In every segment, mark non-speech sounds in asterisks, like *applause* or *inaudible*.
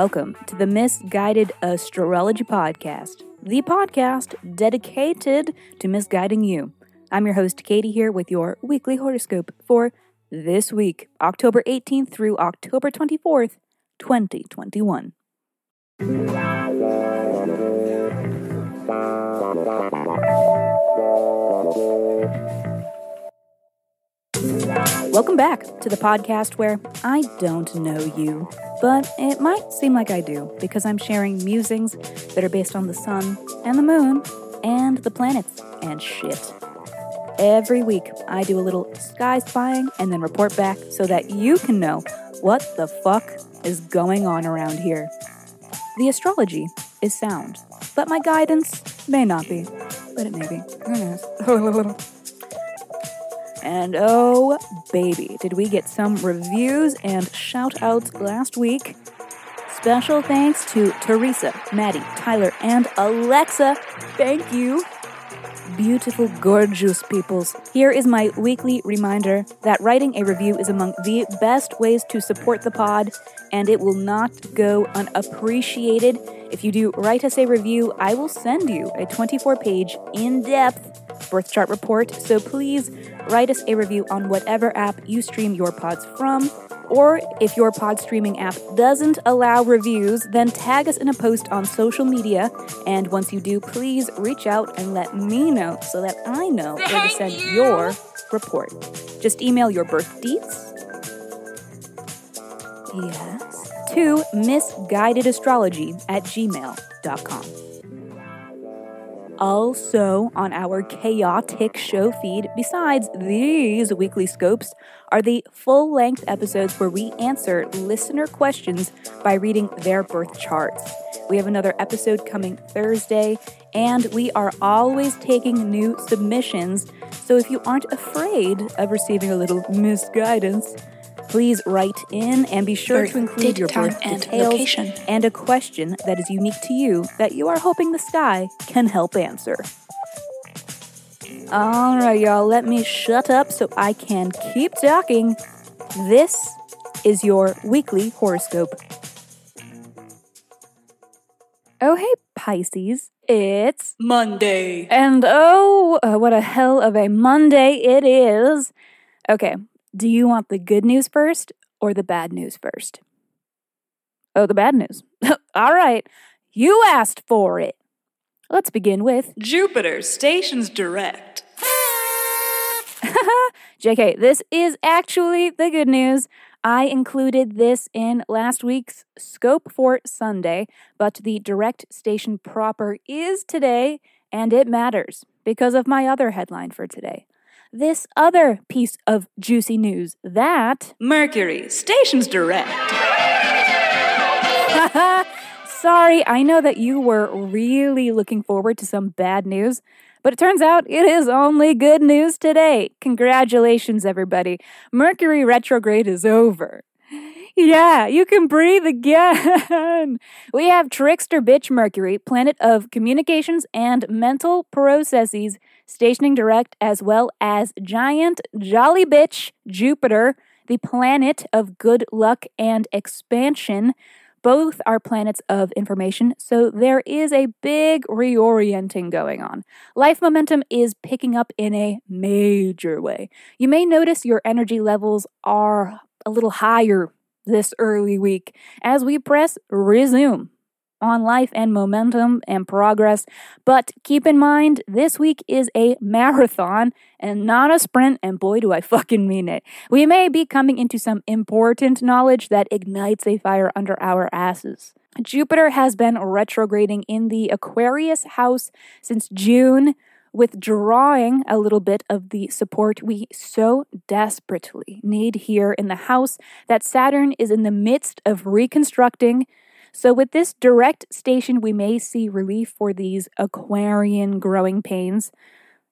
welcome to the Misguided Astrology Podcast, the podcast dedicated to misguiding you. I'm your host, Katie, here with your weekly horoscope for this week, October 18th through October 24th, 2021. Welcome back to the podcast where I don't know you, but it might seem like I do because I'm sharing musings that are based on the sun and the moon and the planets and shit. Every week, I do a little sky spying and then report back so that you can know what the fuck is going on around here. The astrology is sound, but my guidance may not be. But it may be. Who knows? *laughs* *laughs* And oh, baby, did we get some reviews and shout outs last week? Special thanks to Teresa, Maddie, Tyler, and Alexa. Thank you. Beautiful, gorgeous peoples. Here is my weekly reminder that writing a review is among the best ways to support the pod, and it will not go unappreciated. If you do write us a review, I will send you a 24 page, in depth birth chart report. So please write us a review on whatever app you stream your pods from. Or if your pod streaming app doesn't allow reviews, then tag us in a post on social media. And once you do, please reach out and let me know so that I know where to send your report. Just email your birth deets. Yes. To misguidedastrology at gmail.com. Also, on our chaotic show feed, besides these weekly scopes, are the full length episodes where we answer listener questions by reading their birth charts. We have another episode coming Thursday, and we are always taking new submissions. So if you aren't afraid of receiving a little misguidance, please write in and be sure Birth to include date, your time, birth and details location. and a question that is unique to you that you are hoping the sky can help answer. All right, y'all, let me shut up so I can keep talking. This is your weekly horoscope. Oh, hey, Pisces. It's Monday. and oh, uh, what a hell of a Monday it is. Okay, do you want the good news first or the bad news first? Oh, the bad news. *laughs* All right, you asked for it. Let's begin with Jupiter stations direct. *laughs* JK, this is actually the good news. I included this in last week's scope for Sunday, but the direct station proper is today, and it matters because of my other headline for today. This other piece of juicy news that *laughs* Mercury stations direct. Sorry, I know that you were really looking forward to some bad news, but it turns out it is only good news today. Congratulations, everybody. Mercury retrograde is over. Yeah, you can breathe again. *laughs* We have Trickster Bitch Mercury, planet of communications and mental processes, stationing direct, as well as giant Jolly Bitch Jupiter, the planet of good luck and expansion. Both are planets of information, so there is a big reorienting going on. Life momentum is picking up in a major way. You may notice your energy levels are a little higher this early week as we press resume on life and momentum and progress. But keep in mind, this week is a marathon and not a sprint, and boy, do I fucking mean it. We may be coming into some important knowledge that ignites a fire under our asses. Jupiter has been retrograding in the Aquarius house since June, withdrawing a little bit of the support we so desperately need here in the house that Saturn is in the midst of reconstructing. So, with this direct station, we may see relief for these Aquarian growing pains.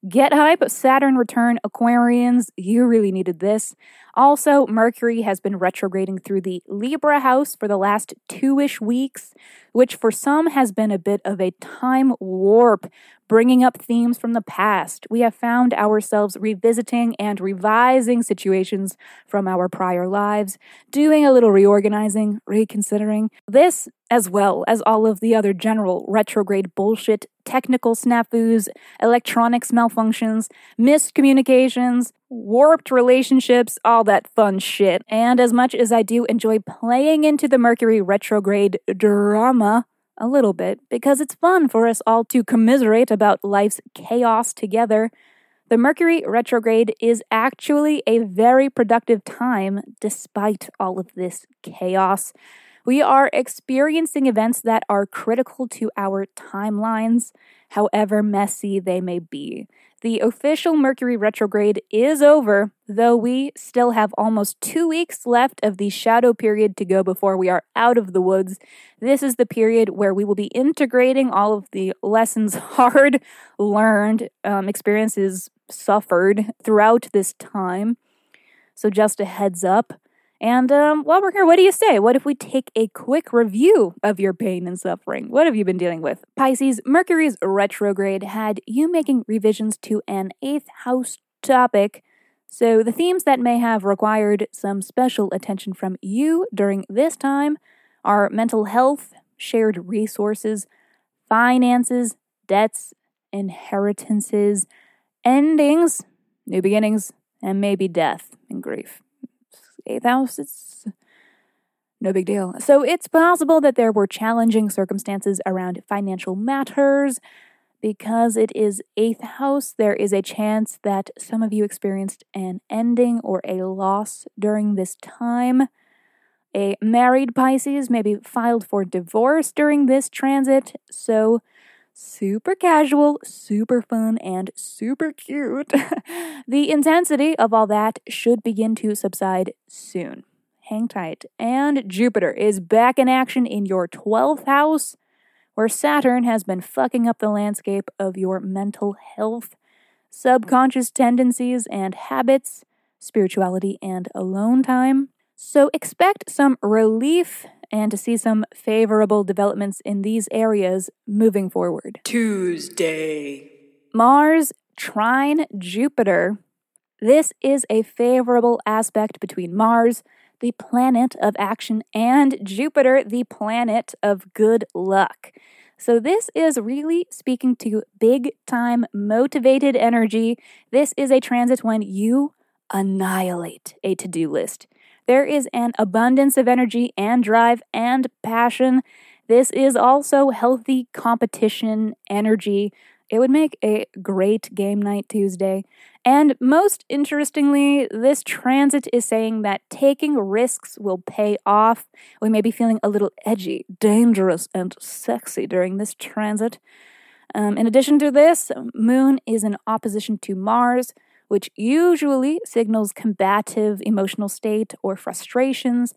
Get hype, Saturn return, Aquarians. You really needed this. Also, Mercury has been retrograding through the Libra house for the last two ish weeks, which for some has been a bit of a time warp, bringing up themes from the past. We have found ourselves revisiting and revising situations from our prior lives, doing a little reorganizing, reconsidering. This, as well as all of the other general retrograde bullshit, technical snafus, electronics malfunctions, miscommunications, warped relationships, all that fun shit. And as much as I do enjoy playing into the Mercury retrograde drama, a little bit, because it's fun for us all to commiserate about life's chaos together, the Mercury retrograde is actually a very productive time despite all of this chaos. We are experiencing events that are critical to our timelines, however messy they may be. The official Mercury retrograde is over, though we still have almost two weeks left of the shadow period to go before we are out of the woods. This is the period where we will be integrating all of the lessons *laughs* hard learned, um, experiences suffered throughout this time. So, just a heads up. And um, while we're here, what do you say? What if we take a quick review of your pain and suffering? What have you been dealing with? Pisces, Mercury's retrograde had you making revisions to an eighth house topic. So, the themes that may have required some special attention from you during this time are mental health, shared resources, finances, debts, inheritances, endings, new beginnings, and maybe death and grief house, it's no big deal. So it's possible that there were challenging circumstances around financial matters. Because it is eighth house, there is a chance that some of you experienced an ending or a loss during this time. A married Pisces maybe filed for divorce during this transit, so super casual, super fun, and super cute. *laughs* the intensity of all that should begin to subside soon. Hang tight. And Jupiter is back in action in your 12th house, where Saturn has been fucking up the landscape of your mental health, subconscious tendencies and habits, spirituality, and alone time. So expect some relief and to see some favorable developments in these areas moving forward. Tuesday. Mars trine Jupiter. This is a favorable aspect between Mars, the planet of action, and Jupiter, the planet of good luck. So, this is really speaking to big time motivated energy. This is a transit when you annihilate a to do list. There is an abundance of energy and drive and passion. This is also healthy competition energy. It would make a great game night Tuesday. And most interestingly, this transit is saying that taking risks will pay off. We may be feeling a little edgy, dangerous, and sexy during this transit. Um, in addition to this, Moon is in opposition to Mars, which usually signals combative emotional state or frustrations.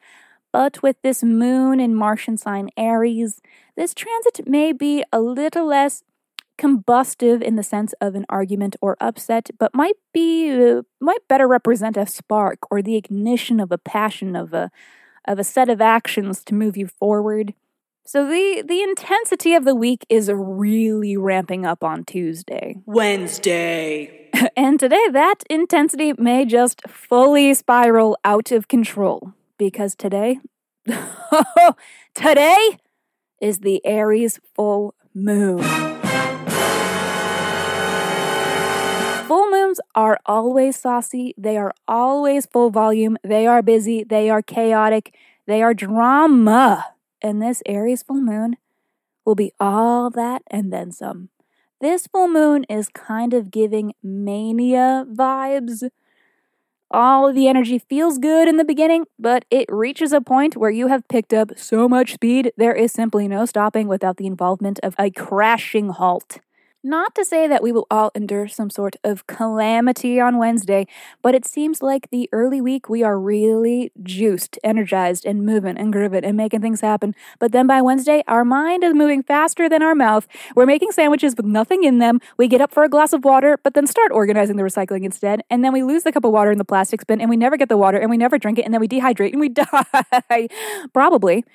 But with this moon in Martian sign Aries, this transit may be a little less combustive in the sense of an argument or upset, but might be uh, might better represent a spark or the ignition of a passion of a of a set of actions to move you forward. So the the intensity of the week is really ramping up on Tuesday. Wednesday. *laughs* and today, that intensity may just fully spiral out of control because today, *laughs* today is the Aries full moon. Full moons are always saucy, they are always full volume, they are busy, they are chaotic, they are drama. And this Aries full moon will be all that and then some. This full moon is kind of giving mania vibes. All the energy feels good in the beginning, but it reaches a point where you have picked up so much speed, there is simply no stopping without the involvement of a crashing halt. Not to say that we will all endure some sort of calamity on Wednesday, but it seems like the early week we are really juiced, energized, and moving and grooving and making things happen. But then by Wednesday, our mind is moving faster than our mouth. We're making sandwiches with nothing in them. We get up for a glass of water, but then start organizing the recycling instead. And then we lose the cup of water in the plastic bin and we never get the water and we never drink it and then we dehydrate and we *laughs* die. Probably.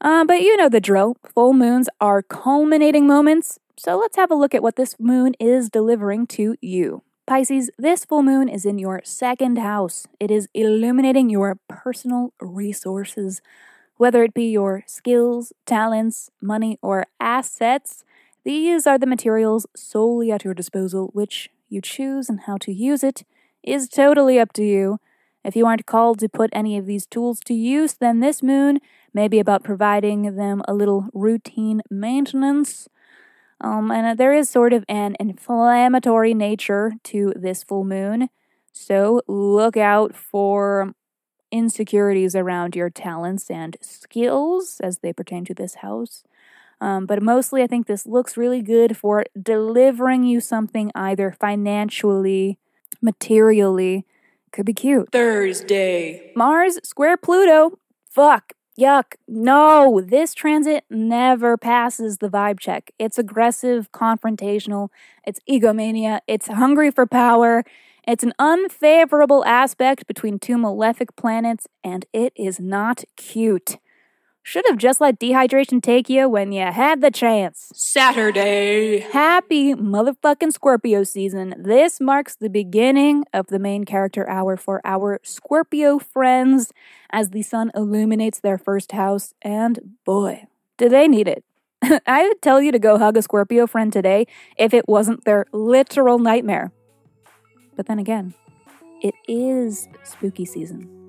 Uh, but you know the drill. Full moons are culminating moments so let's have a look at what this moon is delivering to you. Pisces, this full moon is in your second house. It is illuminating your personal resources, whether it be your skills, talents, money, or assets. These are the materials solely at your disposal, which you choose and how to use it is totally up to you. If you aren't called to put any of these tools to use, then this moon may be about providing them a little routine maintenance um, and uh, there is sort of an inflammatory nature to this full moon. So look out for insecurities around your talents and skills as they pertain to this house. Um, but mostly, I think this looks really good for delivering you something either financially, materially. Could be cute. Thursday. Mars square Pluto. Fuck. Yuck. No, this transit never passes the vibe check. It's aggressive, confrontational, it's egomania, it's hungry for power. It's an unfavorable aspect between two malefic planets, and it is not cute. Should have just let dehydration take you when you had the chance. Saturday. Happy motherfucking Scorpio season. This marks the beginning of the main character hour for our Scorpio friends as the sun illuminates their first house, and boy, do they need it. *laughs* I would tell you to go hug a Scorpio friend today if it wasn't their literal nightmare. But then again, it is spooky season.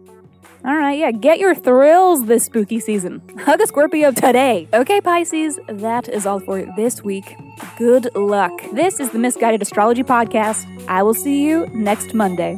All right, yeah, get your thrills this spooky season. Hug a Scorpio today. Okay, Pisces, that is all for this week. Good luck. This is the Misguided Astrology Podcast. I will see you next Monday.